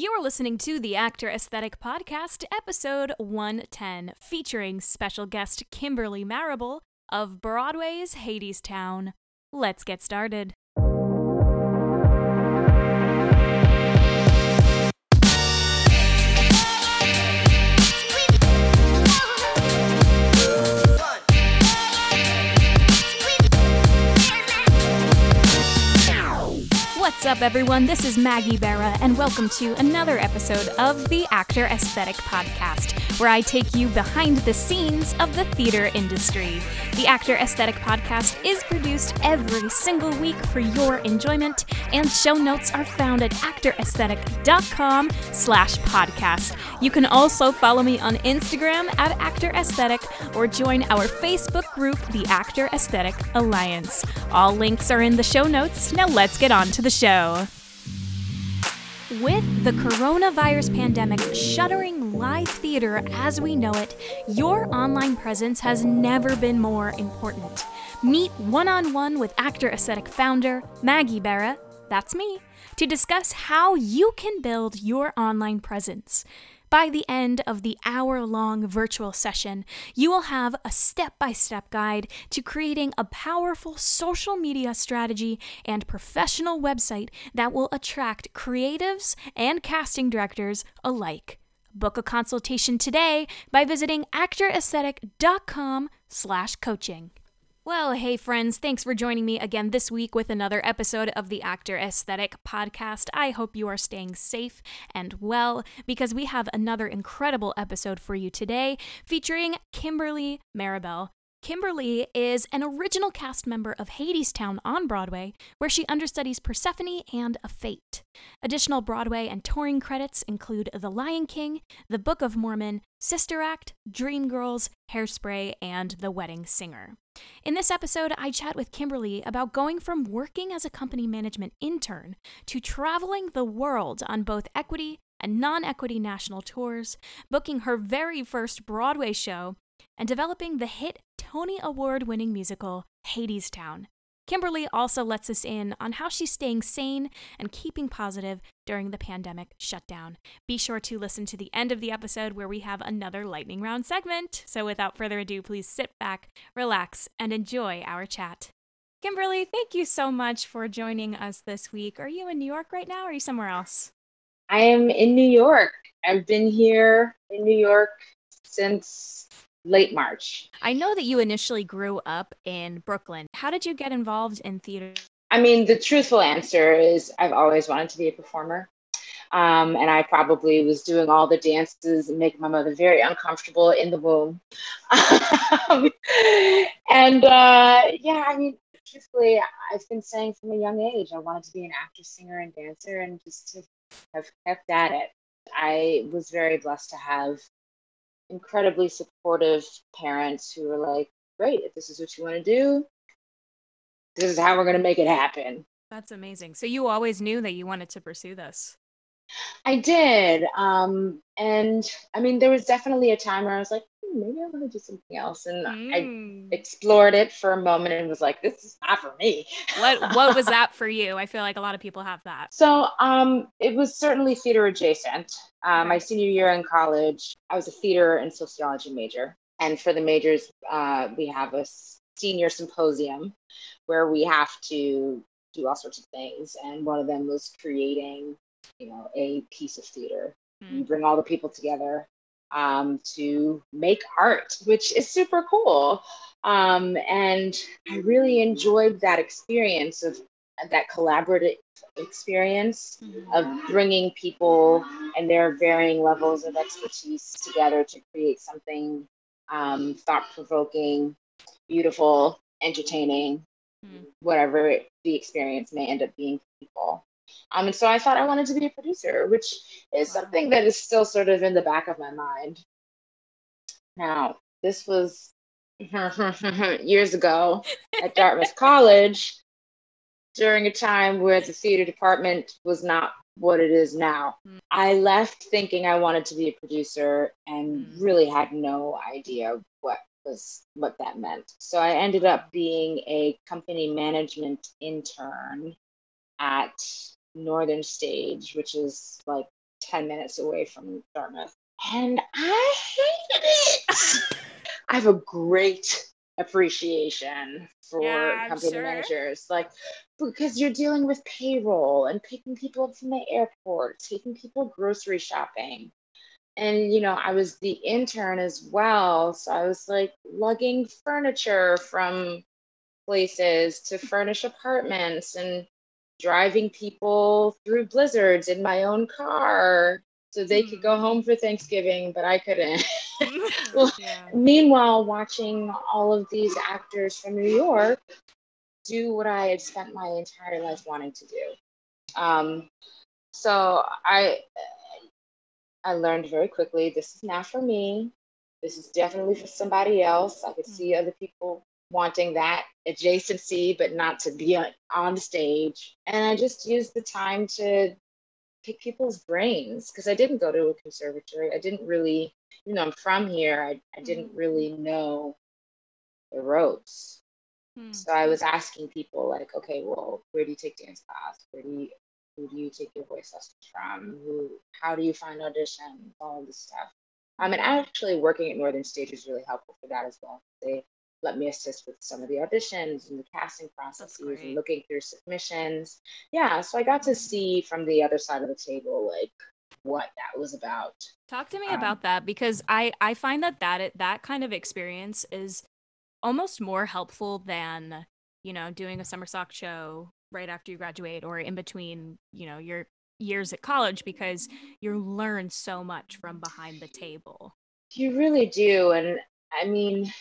You're listening to the Actor Aesthetic Podcast, episode 110, featuring special guest Kimberly Marable of Broadway's Hadestown. Let's get started. Up, everyone? This is Maggie Barra, and welcome to another episode of the Actor Aesthetic Podcast, where I take you behind the scenes of the theater industry. The Actor Aesthetic Podcast is produced every single week for your enjoyment, and show notes are found at actoraesthetic.com slash podcast. You can also follow me on Instagram at Actor Aesthetic or join our Facebook group, the Actor Aesthetic Alliance. All links are in the show notes. Now let's get on to the show. With the coronavirus pandemic shuttering live theater as we know it, your online presence has never been more important. Meet one on one with Actor Aesthetic founder Maggie Barra, that's me, to discuss how you can build your online presence. By the end of the hour long virtual session, you will have a step by step guide to creating a powerful social media strategy and professional website that will attract creatives and casting directors alike. Book a consultation today by visiting actoraesthetic.com slash coaching. Well, hey friends, thanks for joining me again this week with another episode of the Actor Aesthetic podcast. I hope you are staying safe and well because we have another incredible episode for you today featuring Kimberly Marable. Kimberly is an original cast member of Hadestown on Broadway, where she understudies Persephone and a Fate. Additional Broadway and touring credits include The Lion King, The Book of Mormon, Sister Act, Dreamgirls, Hairspray, and The Wedding Singer. In this episode, I chat with Kimberly about going from working as a company management intern to traveling the world on both equity and non equity national tours, booking her very first Broadway show, and developing the hit Tony Award winning musical Hadestown. Kimberly also lets us in on how she's staying sane and keeping positive during the pandemic shutdown. Be sure to listen to the end of the episode where we have another lightning round segment. So without further ado, please sit back, relax, and enjoy our chat. Kimberly, thank you so much for joining us this week. Are you in New York right now or are you somewhere else? I am in New York. I've been here in New York since late March. I know that you initially grew up in Brooklyn. How did you get involved in theater? I mean, the truthful answer is I've always wanted to be a performer. Um, and I probably was doing all the dances and making my mother very uncomfortable in the womb. um, and uh, yeah, I mean, truthfully, I've been saying from a young age I wanted to be an actor, singer, and dancer, and just to have kept at it. I was very blessed to have incredibly supportive parents who were like, great, if this is what you want to do, this is how we're going to make it happen. That's amazing. So you always knew that you wanted to pursue this. I did. Um, and I mean, there was definitely a time where I was like, maybe I want to do something else. And mm. I explored it for a moment and was like, this is not for me. what what was that for you? I feel like a lot of people have that. So um, it was certainly theater adjacent. Uh, my senior year in college, I was a theater and sociology major. And for the majors, uh, we have a senior symposium where we have to do all sorts of things. And one of them was creating you know a piece of theater mm. you bring all the people together um, to make art which is super cool um, and i really enjoyed that experience of that collaborative experience mm-hmm. of bringing people and their varying levels of expertise together to create something um, thought-provoking beautiful entertaining mm. whatever the experience may end up being for people um, and so I thought I wanted to be a producer, which is something that is still sort of in the back of my mind. Now, this was years ago at Dartmouth College during a time where the theater department was not what it is now. Mm. I left thinking I wanted to be a producer and mm. really had no idea what was what that meant. So I ended up being a company management intern at Northern Stage, which is like 10 minutes away from Dartmouth. And I hated it. I have a great appreciation for Yeah, company sure. managers. Like, because you're dealing with payroll and picking people up from the airport, taking people grocery shopping. And, you know, I was the intern as well. So I was like lugging furniture from places to furnish apartments and driving people through blizzards in my own car so they could go Hmm. home for Thanksgiving, but I couldn't. Well, yeah. Meanwhile, watching all of these actors from New York do what I had spent my entire life wanting to do. Um, so I I learned very quickly this is not for me. This is definitely for somebody else. I could see other people wanting that adjacency, but not to be on, stage. And I just used the time to pick people's brains because I didn't go to a conservatory. I didn't really, you know, I'm from here. I, I didn't really know the ropes. Hmm. So I was asking people like, okay, well, where do you take dance class? Where do you who do you take your voice lessons from? Who how do you find auditions? All of this stuff. Um, and actually working at Northern Stage was really helpful for that as well. They let me assist with some of the auditions and the casting processes and looking through submissions. Yeah, so I got to see from the other side of the table like what that was about. Talk to me Um, about that because I I find that that that kind of experience is almost more helpful than you know doing a summer stock show right after you graduate or in between you know your years at college because you learn so much from behind the table. You really do. And I mean,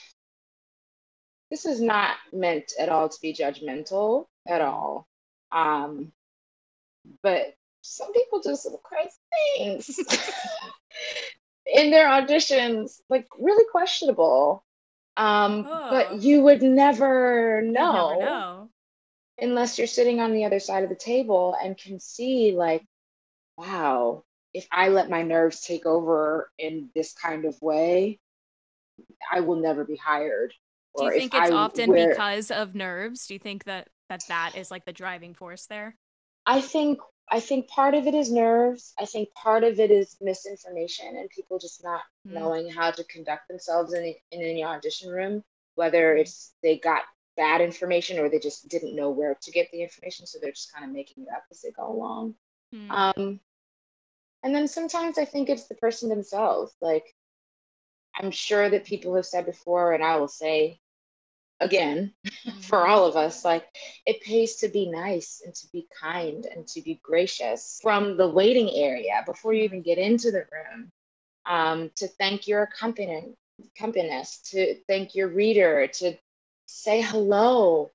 this is not meant at all to be judgmental at all. Um, but some people do some crazy things in their auditions, like really questionable. Um, Oh. but you would never know, never know. unless you're sitting on the other side of the table and can see, like, wow, if I let my nerves take over in this kind of way, I will never be hired. Do you think it's I often wear- because of nerves? Do you think that that that is like the driving force there? I think I think part of it is nerves. I think part of it is misinformation and people just not Mm. knowing how to conduct themselves in in the audition room. Whether it's they got bad information or they just didn't know where to get the information, so they're just kind of making it up as they go along. Hmm. Um, and then sometimes I think it's the person themselves. Like I'm sure that people have said before, and I will say again for all of us like it pays to be nice and to be kind and to be gracious from the waiting area before you even get into the room um, to thank your accompanist accompanist to thank your reader to say hello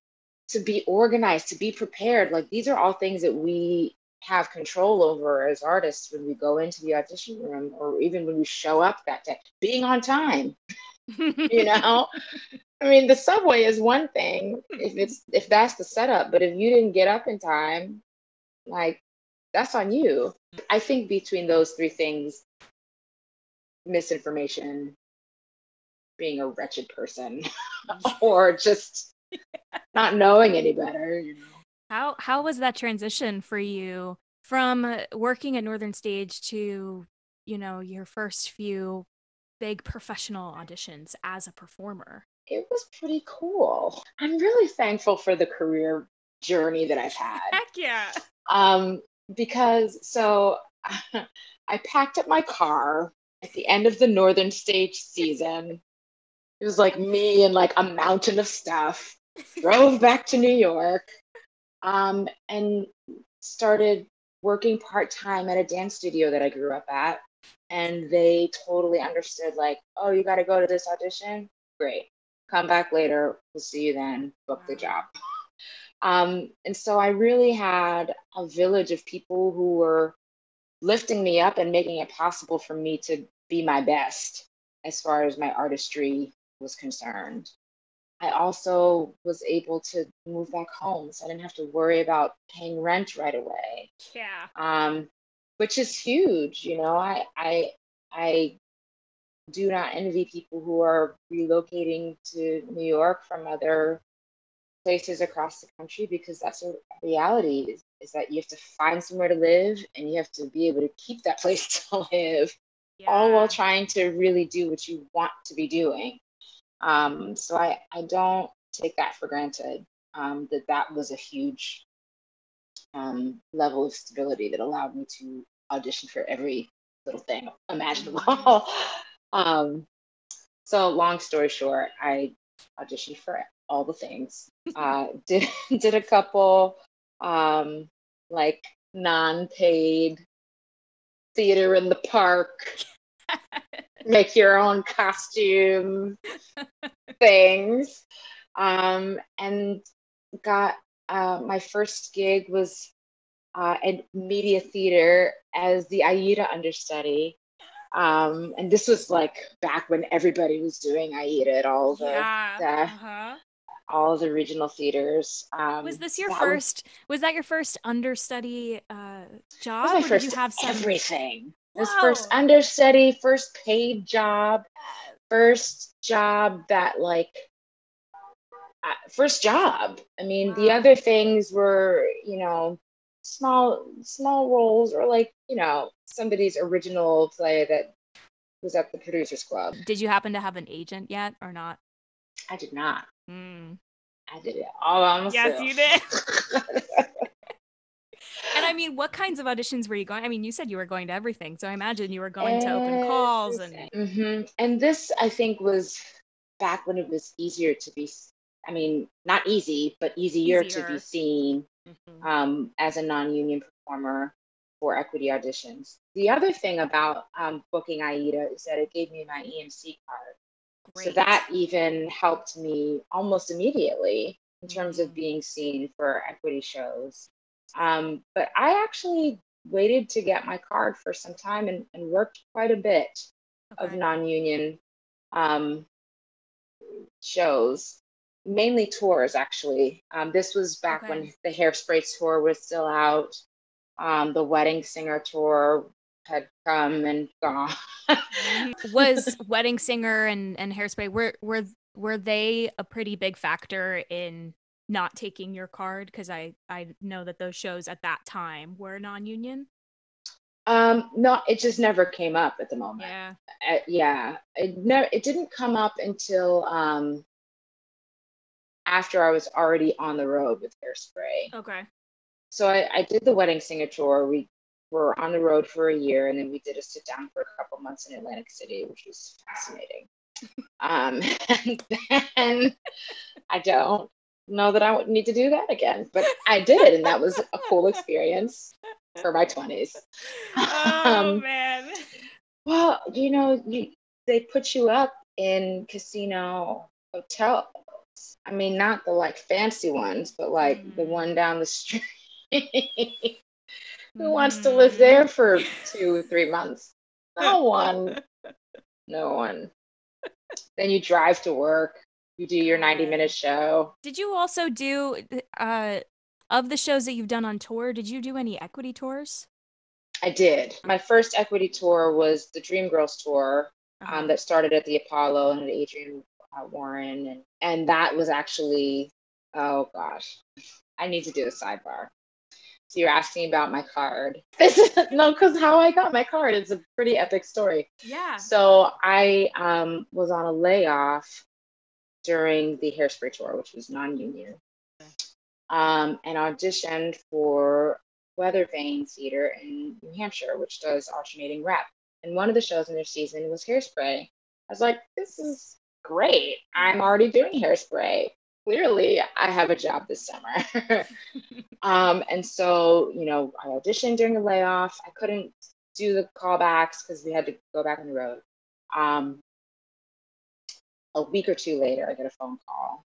to be organized to be prepared. Like these are all things that we have control over as artists when we go into the audition room or even when we show up that day. Being on time you know? I mean the subway is one thing if it's if that's the setup but if you didn't get up in time like that's on you. I think between those three things misinformation being a wretched person or just not knowing any better you know How how was that transition for you from uh, working at Northern Stage to, you know, your first few big professional auditions as a performer? it was pretty cool i'm really thankful for the career journey that i've had Heck yeah. um, because so I packed up my car at the end of the Northern Stage season. It was like me and like a mountain of stuff. Drove back to New York, um, and started working part time at a dance studio that I grew up at. And they totally understood, like, oh, you got to go to this audition? Great. Come back later. We'll see you then. Book the job. Um, and so I really had a village of people who were lifting me up and making it possible for me to be my best as far as my artistry was concerned. I also was able to move back home, so I didn't have to worry about paying rent right away, Yeah. um, which is huge. You know, I I I do not envy people who are relocating to New York from other places across the country because that's a reality is, is that you have to find somewhere to live and you have to be able to keep that place to live yeah. all while trying to really do what you want to be doing um, so I, I don't take that for granted um, that that was a huge um, level of stability that allowed me to audition for every little thing imaginable. um, so long story short, I auditioned for all the things. Uh, did did a couple um, like non-paid theater in the park, make your own costume things, um, and got uh, my first gig was uh, at Media Theater as the Aida understudy. Um, and this was like back when everybody was doing Aida at all the, yeah. the uh-huh. all the regional theaters. Um, was this your first? Was, was, that your first understudy uh, job? my first did you have some... everything. This first understudy, first paid job, first job that like first job. I mean, wow. the other things were, you know, small small roles or like, you know, somebody's original play that was at the producers club. Did you happen to have an agent yet or not? I did not. Mm. I did it all on myself. Yes, you did. and I mean, what kinds of auditions were you going? I mean, you said you were going to everything, so I imagine you were going everything. to open calls and. Mm-hmm. And this, I think, was back when it was easier to be I mean, not easy, but easier, easier. to be seen mm-hmm. um, as a non union performer for equity auditions. The other thing about um, booking AIDA is that it gave me my EMC card. Great. So that even helped me almost immediately in terms of mm-hmm. being seen for equity shows. Um, but I actually waited to get my card for some time and, and worked quite a bit okay. of non union um, shows mainly tours actually. Um, this was back okay. when the Hairspray tour was still out. Um, the Wedding Singer tour had come and gone. was Wedding Singer and and Hairspray were were were they a pretty big factor in not taking your card? Because I I know that those shows at that time were non-union. Um, no, it just never came up at the moment. Yeah, uh, yeah, it never. It didn't come up until um after I was already on the road with Hairspray. Okay. So I, I did the wedding singer tour. We were on the road for a year, and then we did a sit down for a couple months in Atlantic City, which was fascinating. um, and then I don't know that I would need to do that again, but I did and that was a cool experience for my twenties. Oh um, man. Well, you know, you, they put you up in casino hotel I mean, not the like fancy ones, but like mm. the one down the street. Who mm. wants to live there for two, three months? No one. No one. Then you drive to work. You do your 90 minute show. Did you also do, uh, of the shows that you've done on tour, did you do any equity tours? I did. My first equity tour was the Dreamgirls tour um, uh-huh. that started at the Apollo and at Adrian uh, Warren, and and that was actually oh gosh, I need to do a sidebar. So you're asking about my card. This is no, because how I got my card is a pretty epic story. Yeah. So I um, was on a layoff during the Hairspray tour, which was non-union, um, and auditioned for Weather Vane Theater in New Hampshire, which does alternating rep. And one of the shows in their season was Hairspray. I was like, this is great. I'm already doing hairspray. Clearly, I have a job this summer. um, and so, you know, I auditioned during the layoff. I couldn't do the callbacks because we had to go back on the road. Um, a week or two later, I get a phone call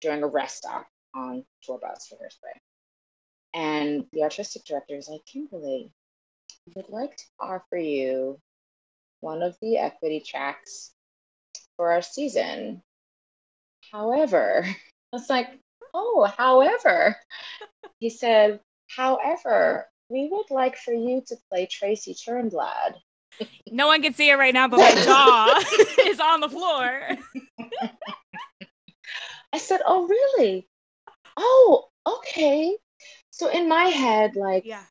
during a rest stop on tour bus for hairspray. And the artistic director is like, Kimberly, we would like to offer you one of the equity tracks for our season. However, I was like, oh, however, he said, however, we would like for you to play Tracy Turnblad. No one can see it right now, but my jaw is on the floor. I said, oh, really? oh, okay. So in my head, like, yeah.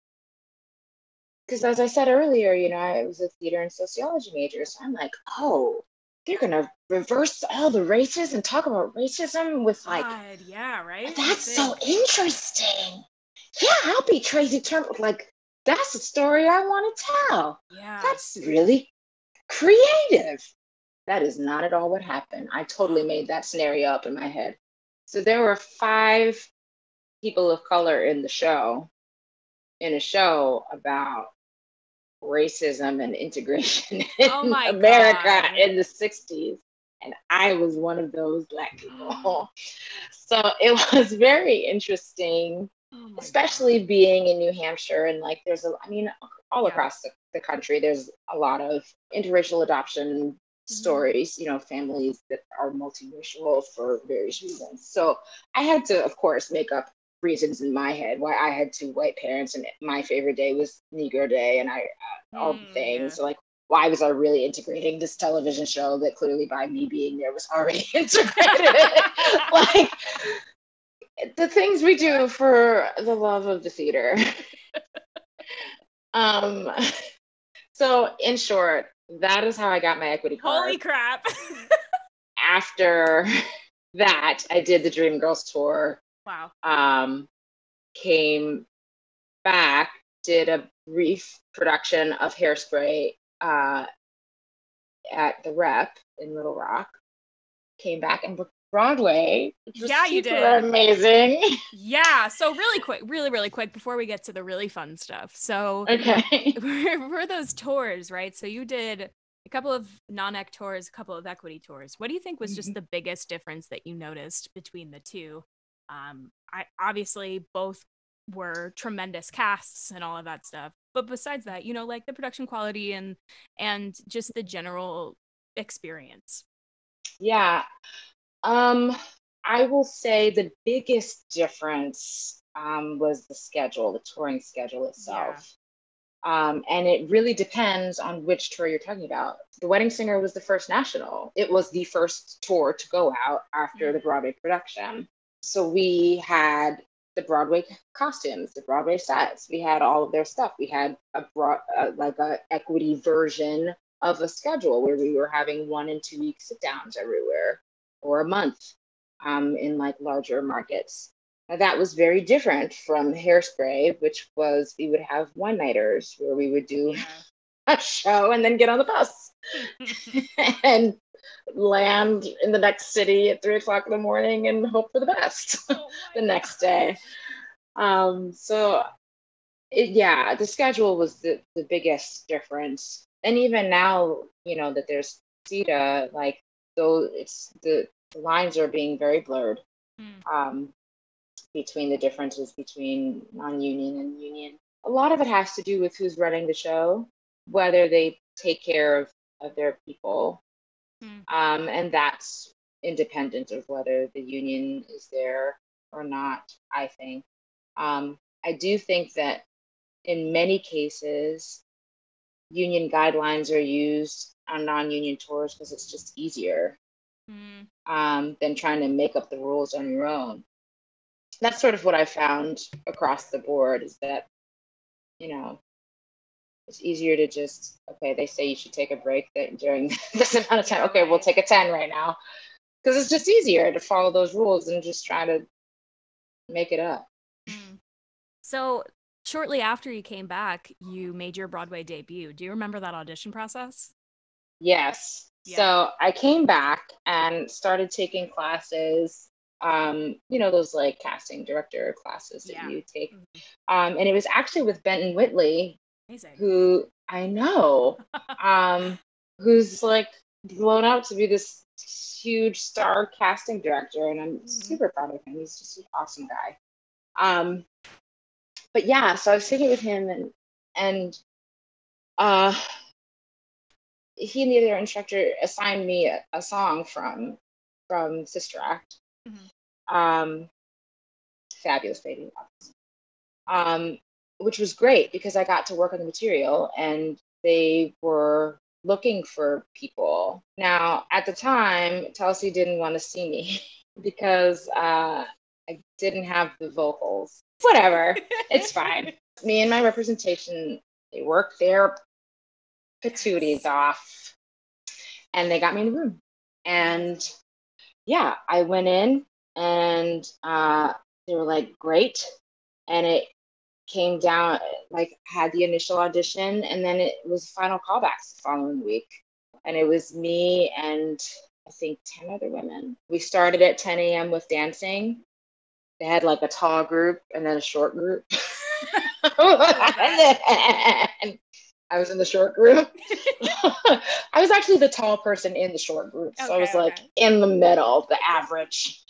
Because as I said earlier, you know, I was a theater and sociology major. So I'm like, oh, they're going to reverse all the races and talk about racism with like, God, yeah, right? that's so interesting. Yeah, I'll be Tracy Turner. Like, that's a story I want to tell. Yeah. That's really creative. That is not at all what happened. I totally made that scenario up in my head. So there were five people of color in the show, in a show about racism and integration in Oh America God. in the 60s. And I was one of those black people. so it was very interesting Oh especially being in New Hampshire and like there's a I mean all Yeah. across the, the country there's a lot of interracial adoption. Stories you know families that are multiracial for various reasons. So I had to of course make up reasons in my head why I had two white parents and my favorite day was Negro Day and I uh, all the Mm, things. So like why was I really integrating this television show that clearly by me being there was already integrated? Like the things we do for the love of the theater. um, so in short, that is how I got my equity card. Holy crap. After that, I did the Dreamgirls tour. wow. Um, came back, did a brief production of Hairspray uh, at the Rep in Little Rock. Came back and booked Broadway. Yeah, you did. Amazing. Yeah. So really quick, really, really quick before we get to the really fun stuff. So Okay. for, those tours, right? So you did a couple of non-ec tours, a couple of equity tours. What do you think was just Mhm. the biggest difference that you noticed between the two? Um, I obviously both were tremendous casts and all of that stuff. But besides that, you know, like the production quality and and just the general experience. Yeah. Um, I will say the biggest difference um, was the schedule, the touring schedule itself. Um, and it really depends on which tour you're talking about. The Wedding Singer was the first national. It was the first tour to go out after the Broadway production. So we had the Broadway costumes, the Broadway sets. We had all of their stuff. We had a broad, uh, like a equity version of a schedule where we were having one and two week sit downs everywhere or a month um, in like larger markets. Now, that was very different from Hairspray, which was we would have one nighters where we would do a show and then get on the bus and land in the next city at three o'clock in the morning and hope for the best the next day. Um, so, it, yeah, the schedule was the, the biggest difference. And even now, you know, that there's SETA, like, though it's the, the lines are being very blurred Hmm. um, between the differences between non-union and union. A lot of it has to do with who's running the show, whether they take care of, of their people, Hmm. um, and that's independent of whether the union is there or not. I think. Um, I do think that in many cases, union guidelines are used on non-union tours because it's just easier Mm, um, than trying to make up the rules on your own. That's sort of what I found across the board is that, you know, it's easier to just, okay, they say you should take a break that during this amount of time. Okay, we'll take a 10 right now. Because it's just easier to follow those rules and just try to make it up. mm. So shortly after you came back, you made your Broadway debut. Do you remember that audition process? Yes. Yeah. So I came back and started taking classes, um, you know, those like casting director classes that Yeah. you take. Mhm. Um, and it was actually with Benton Whitley, Amazing. who I know, um, who's like blown out to be this huge star casting director, and I'm Mhm. super proud of him. He's just an awesome guy. Um, but yeah, so I was sitting with him, and and uh, he and the other instructor assigned me a, a song from from Sister Act. Mhm. Um, fabulous baby um, which was great because I got to work on the material and they were looking for people. Now, at the time, Telsey didn't want to see me because uh, I didn't have the vocals. Whatever, it's fine. Me and my representation, they worked their patooties off and they got me in the room. And yeah, I went in and uh, they were like, great. And it came down, like, had the initial audition, and then it was final callbacks the following week. And it was me and I think 10 other women. We started at 10 a.m. with dancing. They had like a tall group and then a short group. I was in the short group. I was actually the tall person in the short group. So okay, I was like okay. in the middle, the average.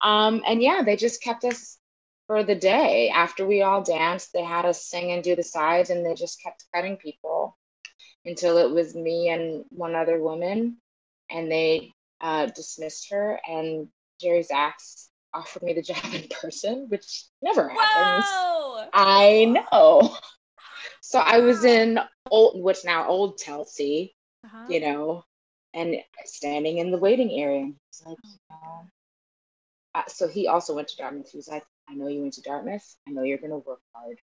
Um, and yeah, they just kept us for the day. After we all danced, they had us sing and do the sides, and they just kept cutting people until it was me and one other woman. And they uh, dismissed her, and Jerry Zaks offered me the job in person, which never happens. Whoa! I know. So I was in old, what's now old Telsey, uh-huh. you know, and standing in the waiting area. He's like, you know. Uh, so he also went to Dartmouth. He was like, I know you went to Dartmouth. I know you're going to work hard.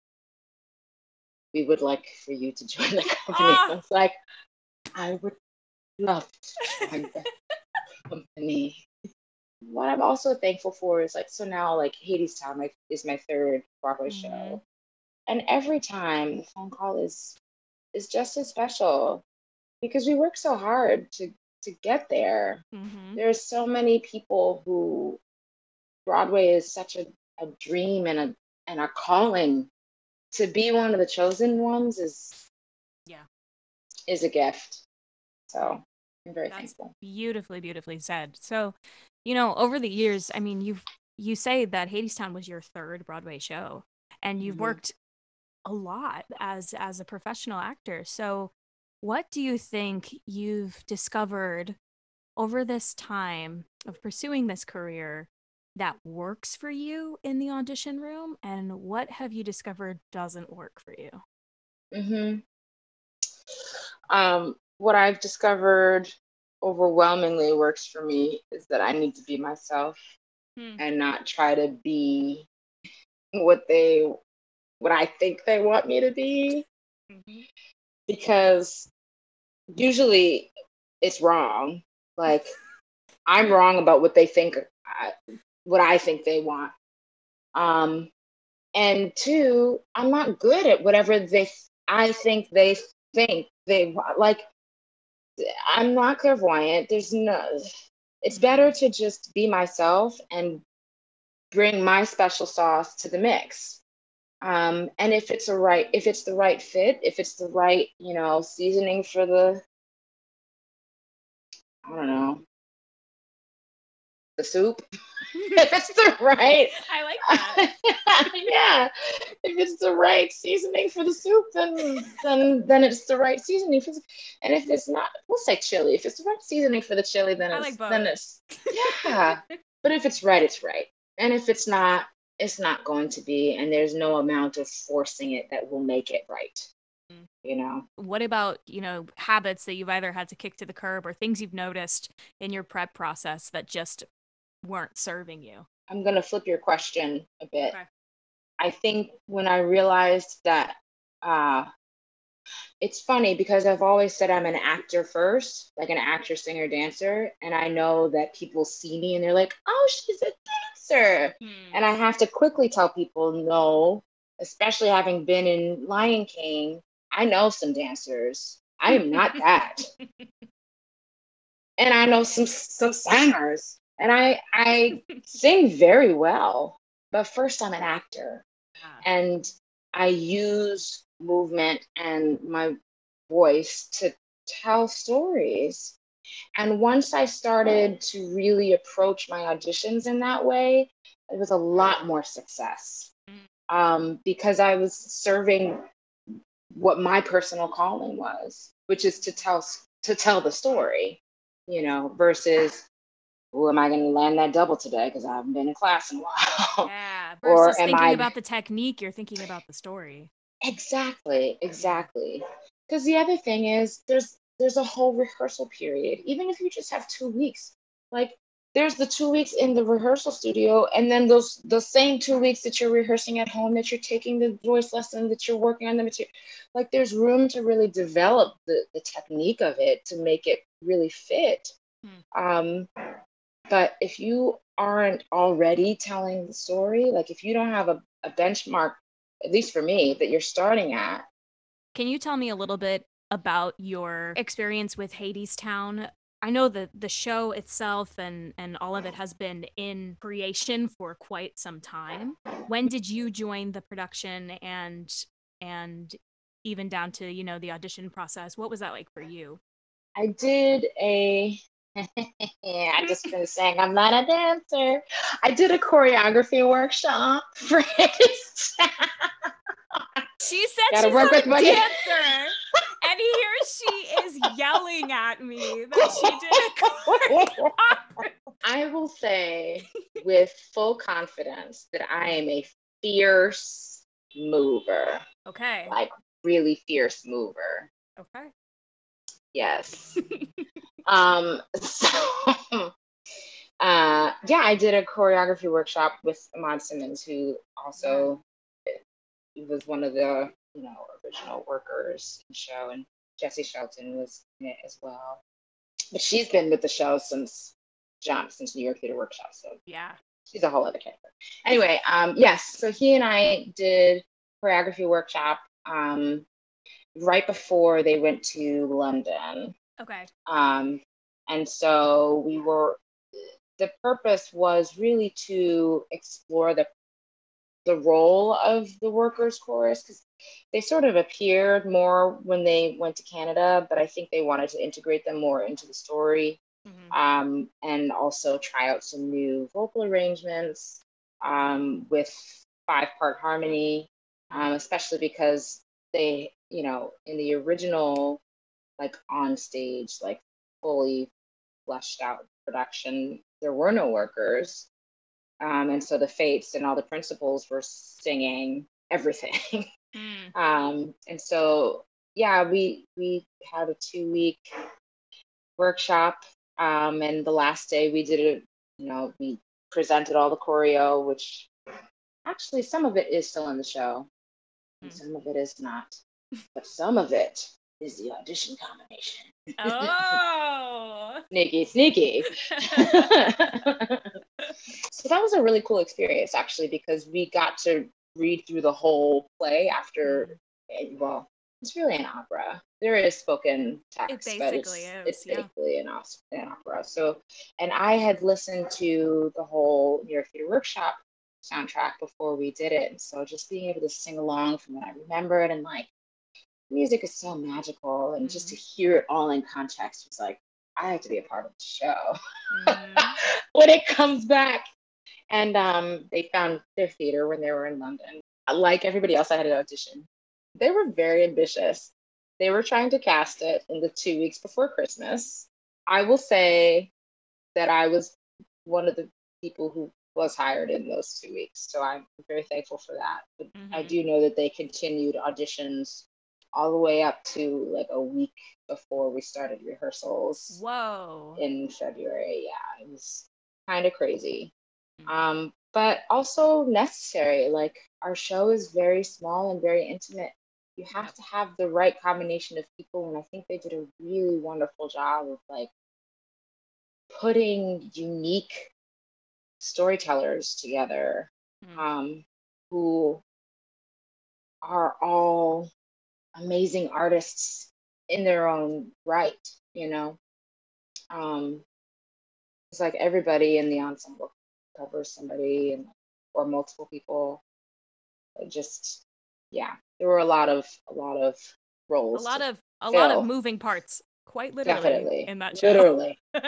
We would like for you to join the company. Ah! I was like, I would love to join the company. What I'm also thankful for is like, so now like Hadestown like, is my third Broadway mm-hmm. show and every time the phone call is is just as special because we work so hard to to get there. Mm-hmm. there's so many people who broadway is such a, a dream and a and a calling. To be one of the chosen ones is yeah. is a gift. So i'm very That's thankful. beautifully beautifully said. So you know over the years i mean you've you say that hadestown was your third broadway show and you've mm-hmm. worked a lot as as a professional actor. So what do you think you've discovered over this time of pursuing this career that works for you in the audition room and what have you discovered doesn't work for you? Mhm. Um what I've discovered overwhelmingly works for me is that I need to be myself hmm. and not try to be what they what I think they want me to be. Mm-hmm. Because usually it's wrong. Like I'm wrong about what they think, what I think they want. Um, and two, I'm not good at whatever they, I think they think they want. Like I'm not clairvoyant. There's no. It's better mm-hmm. to just be myself and bring my special sauce to the mix um, and if it's a right if it's the right fit if it's the right you know seasoning for the i don't know the soup. If it's the right i like that. Yeah. If it's the right seasoning for the soup then then then it's the right seasoning for the, and if it's not we'll say chili. If it's the right seasoning for the chili then it's like then it's yeah. But if it's right it's right. And if it's not it's not going to be and there's no amount of forcing it that will make it right mm. you know? What about you know habits that you've either had to kick to the curb or things you've noticed in your prep process that just weren't serving you i'm going to flip your question a bit okay. i think when i realized that uh it's funny because I've always said I'm an actor first, like an actor, singer, dancer. And I know that people see me and they're like, oh, she's a dancer. Hmm. And I have to quickly tell people, no, especially having been in Lion King, I know some dancers. I am not that. and I know some some singers. And I I sing very well. But first I'm an actor. Yeah. And I use movement and my voice to tell stories. And once I started to really approach my auditions in that way, it was a lot more success mm. um, because I was serving what my personal calling was, which is to tell to tell the story, you know, versus oh, am I going to land that double today because I haven't been in class in a while? Yeah. Versus or thinking I... about the technique, you're thinking about the story. Exactly, exactly. Because the other thing is there's there's a whole rehearsal period. Even if you just have two weeks, like there's the two weeks in the rehearsal studio and then those the same two weeks that you're rehearsing at home that you're taking the voice lesson that you're working on the material like there's room to really develop the, the technique of it to make it really fit hmm. um, but if you aren't already telling the story like if you don't have a, a benchmark at least for me that you're starting at can you tell me a little bit about your experience with Hadestown I know that the show itself and and all of it has been in creation for quite some time. When did you join the production and and even down to you know the audition process? What was that like for you? I did a. I just been saying I'm not a dancer. I did a choreography workshop for his. she said Gotta she's work not with a my dancer and here she is yelling at me that she did I will say with full confidence that I am a fierce mover. Okay. Like really fierce mover. Okay. Yes. um so uh yeah, I did a choreography workshop with Ahmad Simmons who also was one of the you know, original workers in the show, and Jessie Shelton was in it as well. But she's been with the show since jump, since New York Theater Workshop. So yeah, she's a whole other character. Anyway, um, yes, so he and I did choreography workshop um, right before they went to London. Okay. Um, and so we were. The purpose was really to explore the the role of the workers chorus because they sort of appeared more when they went to Canada, but I think they wanted to integrate them more into the story mm-hmm. um, and also try out some new vocal arrangements um, with five part harmony, um, especially because they, you know, in the original, like on stage, like fully fleshed out production, there were no workers. Um, and so the fates and all the principals were singing everything. Mm. Um, and so, yeah, we we had a two week workshop, um, and the last day we did it. You know, we presented all the choreo, which actually some of it is still in the show, and mm. some of it is not, but some of it is the audition combination. Oh, sneaky, sneaky. so that was a really cool experience, actually, because we got to read through the whole play after, mm-hmm. well, it's really an opera. There is spoken text, it but it's, is, it's yeah. basically an, an opera. So, and I had listened to the whole New York Theater Workshop soundtrack before we did it. And so just being able to sing along from what I remembered and like music is so magical and mm-hmm. just to mm-hmm. hear it all in context was like, I have to be a part of the show mm-hmm. when it comes back. And um, they found their theater when they were in London. Like everybody else, I had an audition. They were very ambitious. They were trying to cast it in the two weeks before Christmas. I will say that I was one of the people who was hired in those two weeks. So I'm very thankful for that. But mm-hmm. I do know that they continued auditions all the way up to like a week before we started rehearsals. Whoa. In February. Yeah, it was kind of crazy. Mm-hmm. Um, but also necessary. Like our show is very small and very intimate. You have to have the right combination of people, and I think they did a really wonderful job of like putting unique storytellers together mm-hmm. um, who are all amazing artists in their own right, you know. Um, it's like everybody in the ensemble covers somebody and or multiple people. It just yeah, there were a lot of a lot of roles. A lot of a fill. lot of moving parts, quite literally Definitely. in that show. Literally.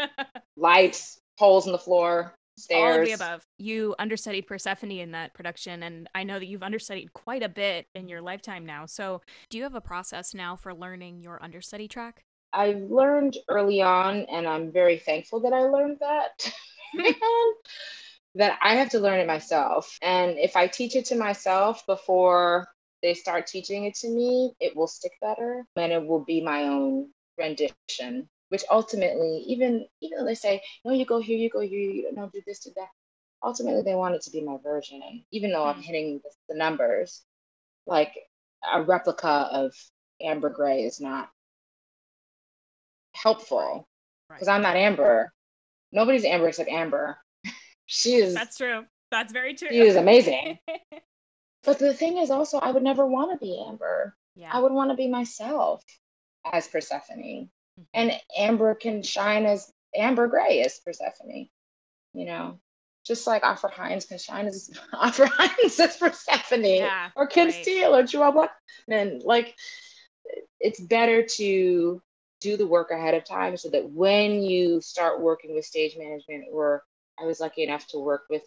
Lights, holes in the floor, Stairs. All of the above. You understudied Persephone in that production, and I know that you've understudied quite a bit in your lifetime now. So, do you have a process now for learning your understudy track? I learned early on, and I'm very thankful that I learned that. that I have to learn it myself. And if I teach it to myself before they start teaching it to me, it will stick better and it will be my own rendition which ultimately, even even though they say, no, you go here, you go here, you don't do this, do that, ultimately they want it to be my version. And even though I'm hmm. hitting the, the numbers, like a replica of Amber Gray is not helpful because right. I'm not Amber. Nobody's Amber except Amber. she is. That's true. That's very true. She is amazing. but the thing is also, I would never want to be Amber. Yeah. I would want to be myself as Persephone. And Amber can shine as Amber Gray as Persephone. You know, just like Afra Hines can shine as Afra Hines as Persephone, yeah, or Kim right. Steele or Joelle Blackman. Like, it's better to do the work ahead of time so that when you start working with stage management or I was lucky enough to work with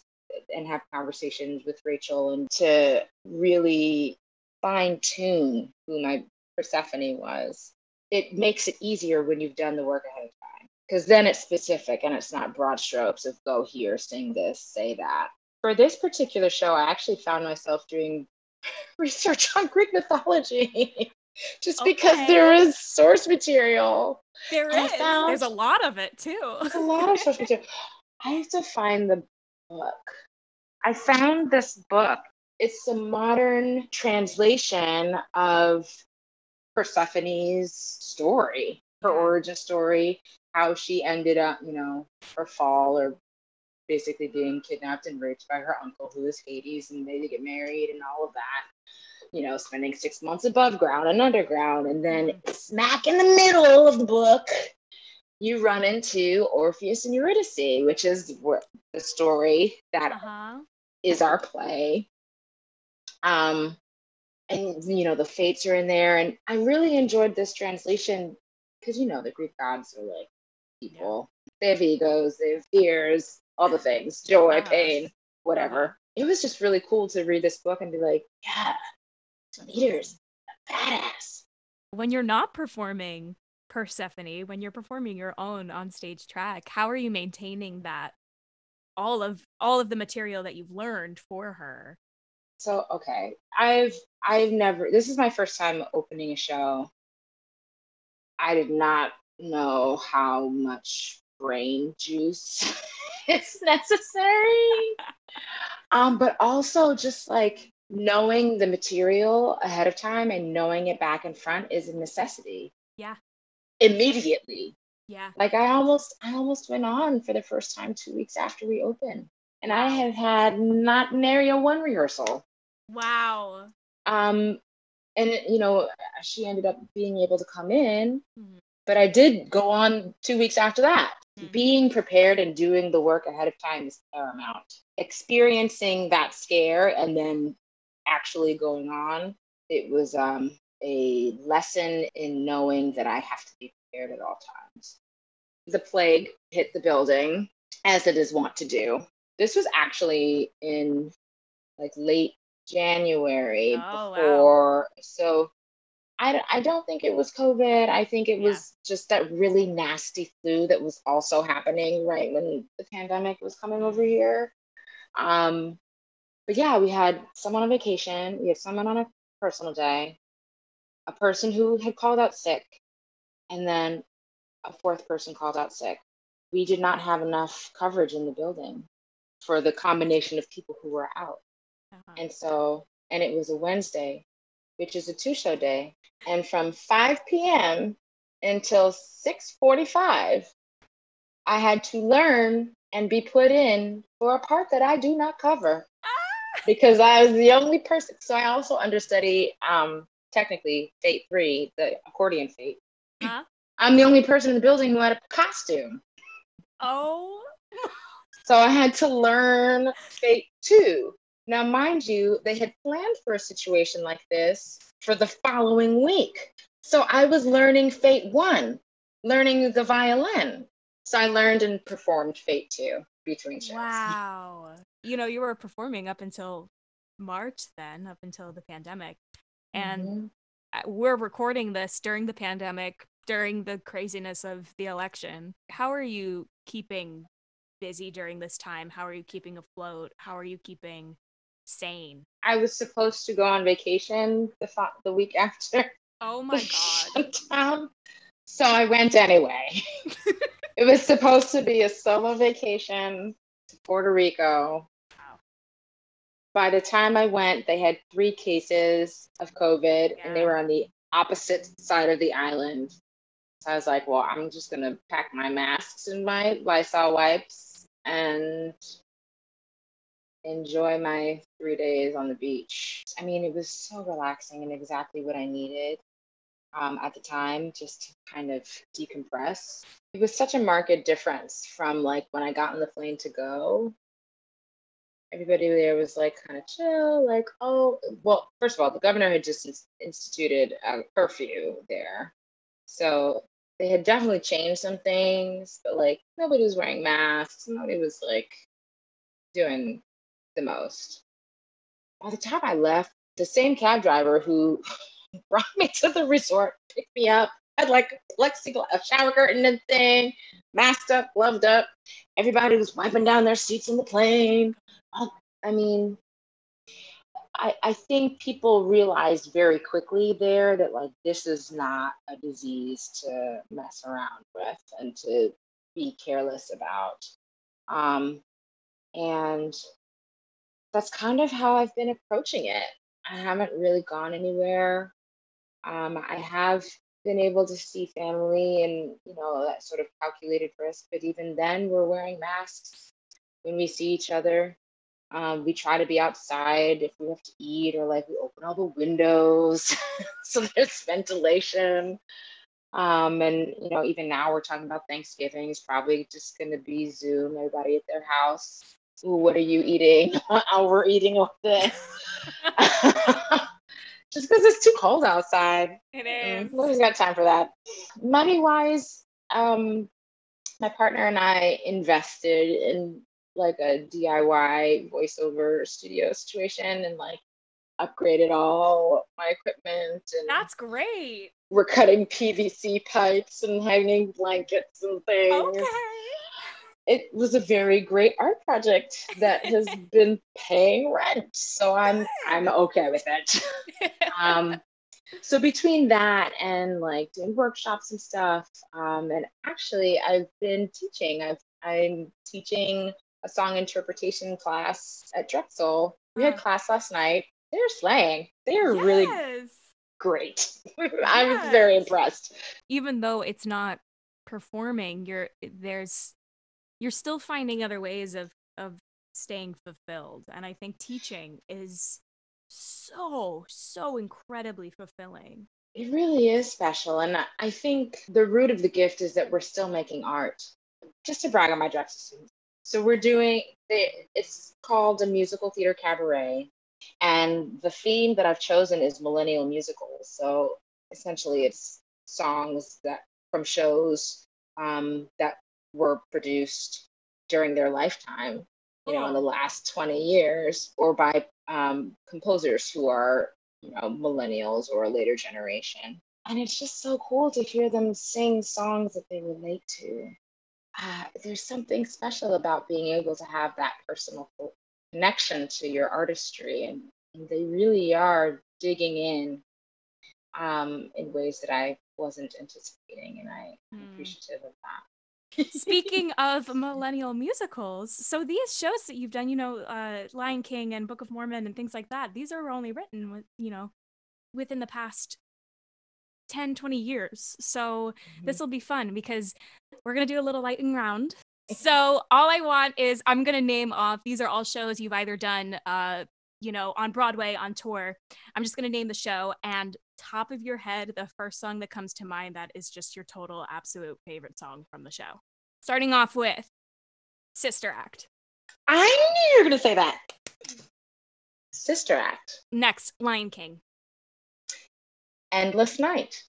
and have conversations with Rachel and to really fine tune who my Persephone was. It makes it easier when you've done the work ahead of time because then it's specific and it's not broad strokes of go here, sing this, say that. For this particular show, I actually found myself doing research on Greek mythology. just okay. because there is source material. There is. There's a lot of it too. There's a lot of source material. I have to find the book. I found this book. It's a modern translation of Persephone's story, her origin story, how she ended up, you know, her fall or basically being kidnapped and raped by her uncle, who is Hades, and they get married and all of that you know, spending six months above ground and underground. And then smack in the middle of the book, you run into Orpheus and Eurydice, which is the story that uh-huh. is our play. Um, and you know the fates are in there, and I really enjoyed this translation because you know the Greek gods are like people. Yeah. They have egos, they have fears, all the things, joy, uh-huh. pain, whatever. It was just really cool to read this book and be like, yeah, Demeter's badass. When you're not performing Persephone, when you're performing your own on stage track, how are you maintaining that all of all of the material that you've learned for her? So okay, I've I've never this is my first time opening a show. I did not know how much brain juice is necessary. um, but also just like knowing the material ahead of time and knowing it back and front is a necessity. Yeah. Immediately. Yeah. Like I almost I almost went on for the first time two weeks after we opened. And I have had not nary a one rehearsal. Wow. Um and you know, she ended up being able to come in, mm-hmm. but I did go on two weeks after that. Mm-hmm. Being prepared and doing the work ahead of time is paramount. Experiencing that scare and then actually going on. It was um, a lesson in knowing that I have to be prepared at all times. The plague hit the building, as it is wont to do. This was actually in like late January oh, before. Wow. So I, I don't think it was COVID. I think it yeah. was just that really nasty flu that was also happening right when the pandemic was coming over here. Um, but yeah, we had someone on vacation, we had someone on a personal day, a person who had called out sick, and then a fourth person called out sick. We did not have enough coverage in the building for the combination of people who were out. Uh-huh. And so, and it was a Wednesday, which is a two show day. And from 5 p.m. until 6:45, I had to learn and be put in for a part that I do not cover because I was the only person. So I also understudy um, technically Fate 3, the accordion Fate. Huh? I'm the only person in the building who had a costume. Oh. so I had to learn Fate 2. Now, mind you, they had planned for a situation like this for the following week. So I was learning Fate 1, learning the violin. So I learned and performed Fate 2 between shows. Wow. You know, you were performing up until March then, up until the pandemic. And mm-hmm. we're recording this during the pandemic, during the craziness of the election. How are you keeping busy during this time? How are you keeping afloat? How are you keeping sane? I was supposed to go on vacation the, the week after. Oh my god. So I went anyway. it was supposed to be a solo vacation to Puerto Rico. Wow. By the time I went, they had three cases of COVID yeah. and they were on the opposite side of the island. So I was like, well, I'm just going to pack my masks and my Lysol wipes and enjoy my three days on the beach. I mean, it was so relaxing and exactly what I needed um, at the time just to kind of decompress. It was such a marked difference from like when I got on the plane to go. Everybody there was like kind of chill, like, oh, well, first of all, the governor had just instituted a curfew there. So they had definitely changed some things, but like nobody was wearing masks. Nobody was like doing the most. By the time I left, the same cab driver who brought me to the resort, picked me up, had like plexiglass, a shower curtain and thing, masked up, gloved up. Everybody was wiping down their seats in the plane. I mean, I, I think people realized very quickly there that like this is not a disease to mess around with and to be careless about. Um, and that's kind of how I've been approaching it. I haven't really gone anywhere. Um, I have been able to see family and you know that sort of calculated risk, but even then we're wearing masks when we see each other. Um, we try to be outside if we have to eat, or like we open all the windows so there's ventilation. Um, and you know, even now we're talking about Thanksgiving. It's probably just going to be Zoom. Everybody at their house Ooh, what are you eating? we're eating all this. Just because it's too cold outside. It is. Nobody's got time for that. Money wise, um, my partner and I invested in like a DIY voiceover studio situation and like upgraded all my equipment and that's great. We're cutting PVC pipes and hanging blankets and things. Okay it was a very great art project that has been paying rent so i'm i'm okay with it. Um, so between that and like doing workshops and stuff um, and actually i've been teaching. I've i'm teaching a song interpretation class at drexel. We had class last night. They're slaying. They're yes. really great. I was very impressed. Even though it's not performing you're there's you're still finding other ways of of staying fulfilled and i think teaching is so so incredibly fulfilling. It really is special and i think the root of the gift is that we're still making art. Just to brag on my drexel students so we're doing it's called a musical theater cabaret and the theme that i've chosen is millennial musicals. So essentially it's songs that from shows um, that were produced during their lifetime, you know, in the last 20 years, or by um, composers who are, you know, millennials or a later generation. And it's just so cool to hear them sing songs that they relate to. Uh, there's something special about being able to have that personal connection to your artistry, and, and they really are digging in um, in ways that I wasn't anticipating, and I, am mm. appreciative of that. Speaking of millennial musicals, so these shows that you've done, you know, uh, Lion King and Book of Mormon and things like that, these are only written with, you know, within the past 10, 20 years. So mm-hmm. this will be fun because we're going to do a little lightning round. So all I want is I'm going to name off, these are all shows you've either done, uh, you know, on Broadway, on tour. I'm just going to name the show and top of your head, the first song that comes to mind that is just your total absolute favorite song from the show. Starting off with Sister Act. I knew you were going to say that. Sister Act. Next, Lion King. Endless Night.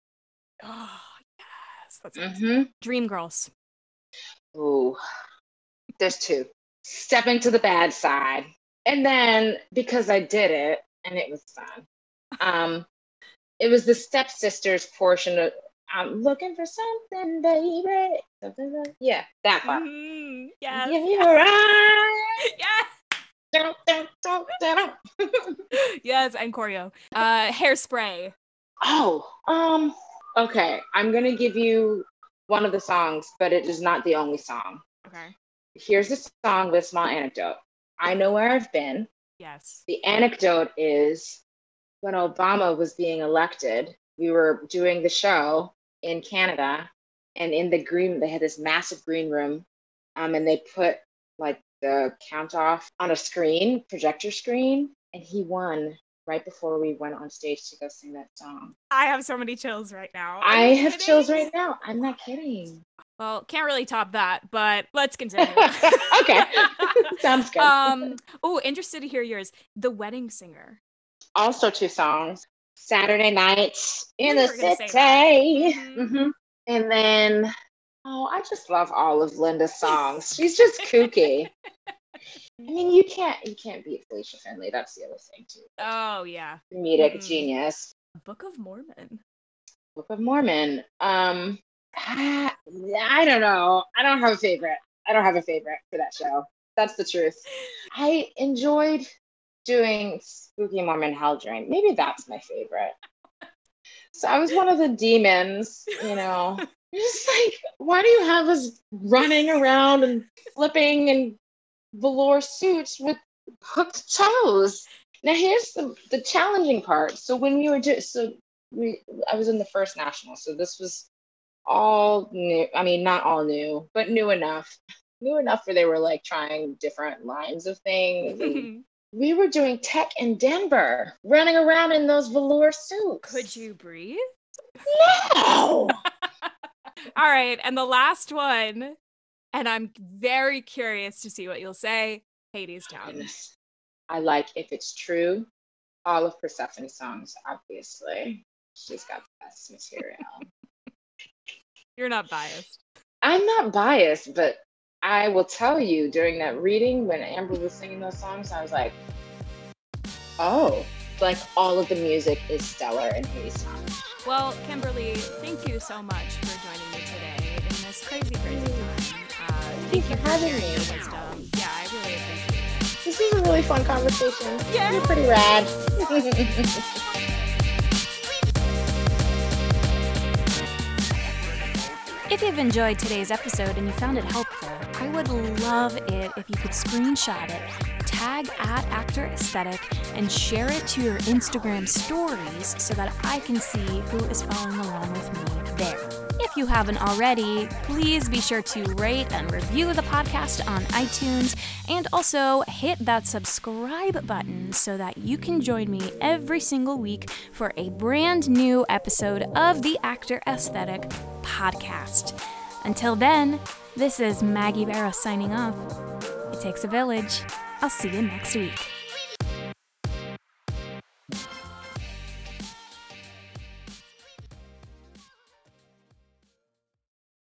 Oh, yes. That's mm-hmm. Dreamgirls. Ooh, there's two. Stepping to the bad side. And then because I did it and it was fun, um, it was the stepsisters portion of I'm looking for something, baby. Something like, yeah, that part. Mm, yes. Give me a ride. yes. yes, and choreo. Uh, hairspray. Oh, um, Okay, I'm gonna give you one of the songs, but it is not the only song. Okay. Here's a song with a small anecdote. I know where I've been. Yes. The anecdote is when Obama was being elected, we were doing the show in Canada, and in the green, they had this massive green room, um, and they put like the count off on a screen, projector screen, and he won right before we went on stage to go sing that song. I have so many chills right now. Are I have kidding? chills right now. I'm not kidding. Well, can't really top that, but let's continue. okay, sounds good. um. Oh, interested to hear yours. The Wedding Singer. also two songs. Saturday nights in Knew the you were gonna say city. Mhm. Mhm. And then, oh, I just love all of Linda's songs. She's just kooky. I mean, you can't you can't beat Felicia Finley. That's the other thing too. Oh yeah. Comedic Mhm. genius. Book of Mormon. Book of Mormon. Um, ah, I don't know. I don't have a favorite. I don't have a favorite for that show. That's the truth. I enjoyed doing Spooky Mormon Hell Dream. Maybe that's my favorite. So I was one of the demons, you know. Just like, why do you have us running around and flipping in velour suits with hooked toes? Now here's the the challenging part. So when we were just so we I was in the first national, so this was all new. I mean, not all new, but new enough. New enough where they were like trying different lines of things. and we were doing tech in Denver, running around in those velour suits. Could you breathe? No. All right, and the last one, and I'm very curious to see what you'll say. Hadestown. I like if it's true. All of Persephone's songs, obviously. She's got the best material. You're not biased. I'm not biased, but I will tell you during that reading when Amber was singing those songs, I was like, oh, like all of the music is stellar in Hadestown. Well, Kimberly, thank you so much for joining me today in this crazy, crazy time. Uh, thank you you for for having me. your wisdom. Yeah, I really appreciate it. This was a really fun conversation. Yeah. You're pretty rad. If you've enjoyed today's episode and you found it helpful, I would love it if you could screenshot it, tag at Actor Aesthetic, and share it to your Instagram stories so that I can see who is following along with me there. If you haven't already, please be sure to rate and review the podcast on iTunes and also hit that subscribe button so that you can join me every single week for a brand new episode of the Actor Aesthetic podcast. Until then, this is Maggie Barrow signing off. It takes a village. I'll see you next week.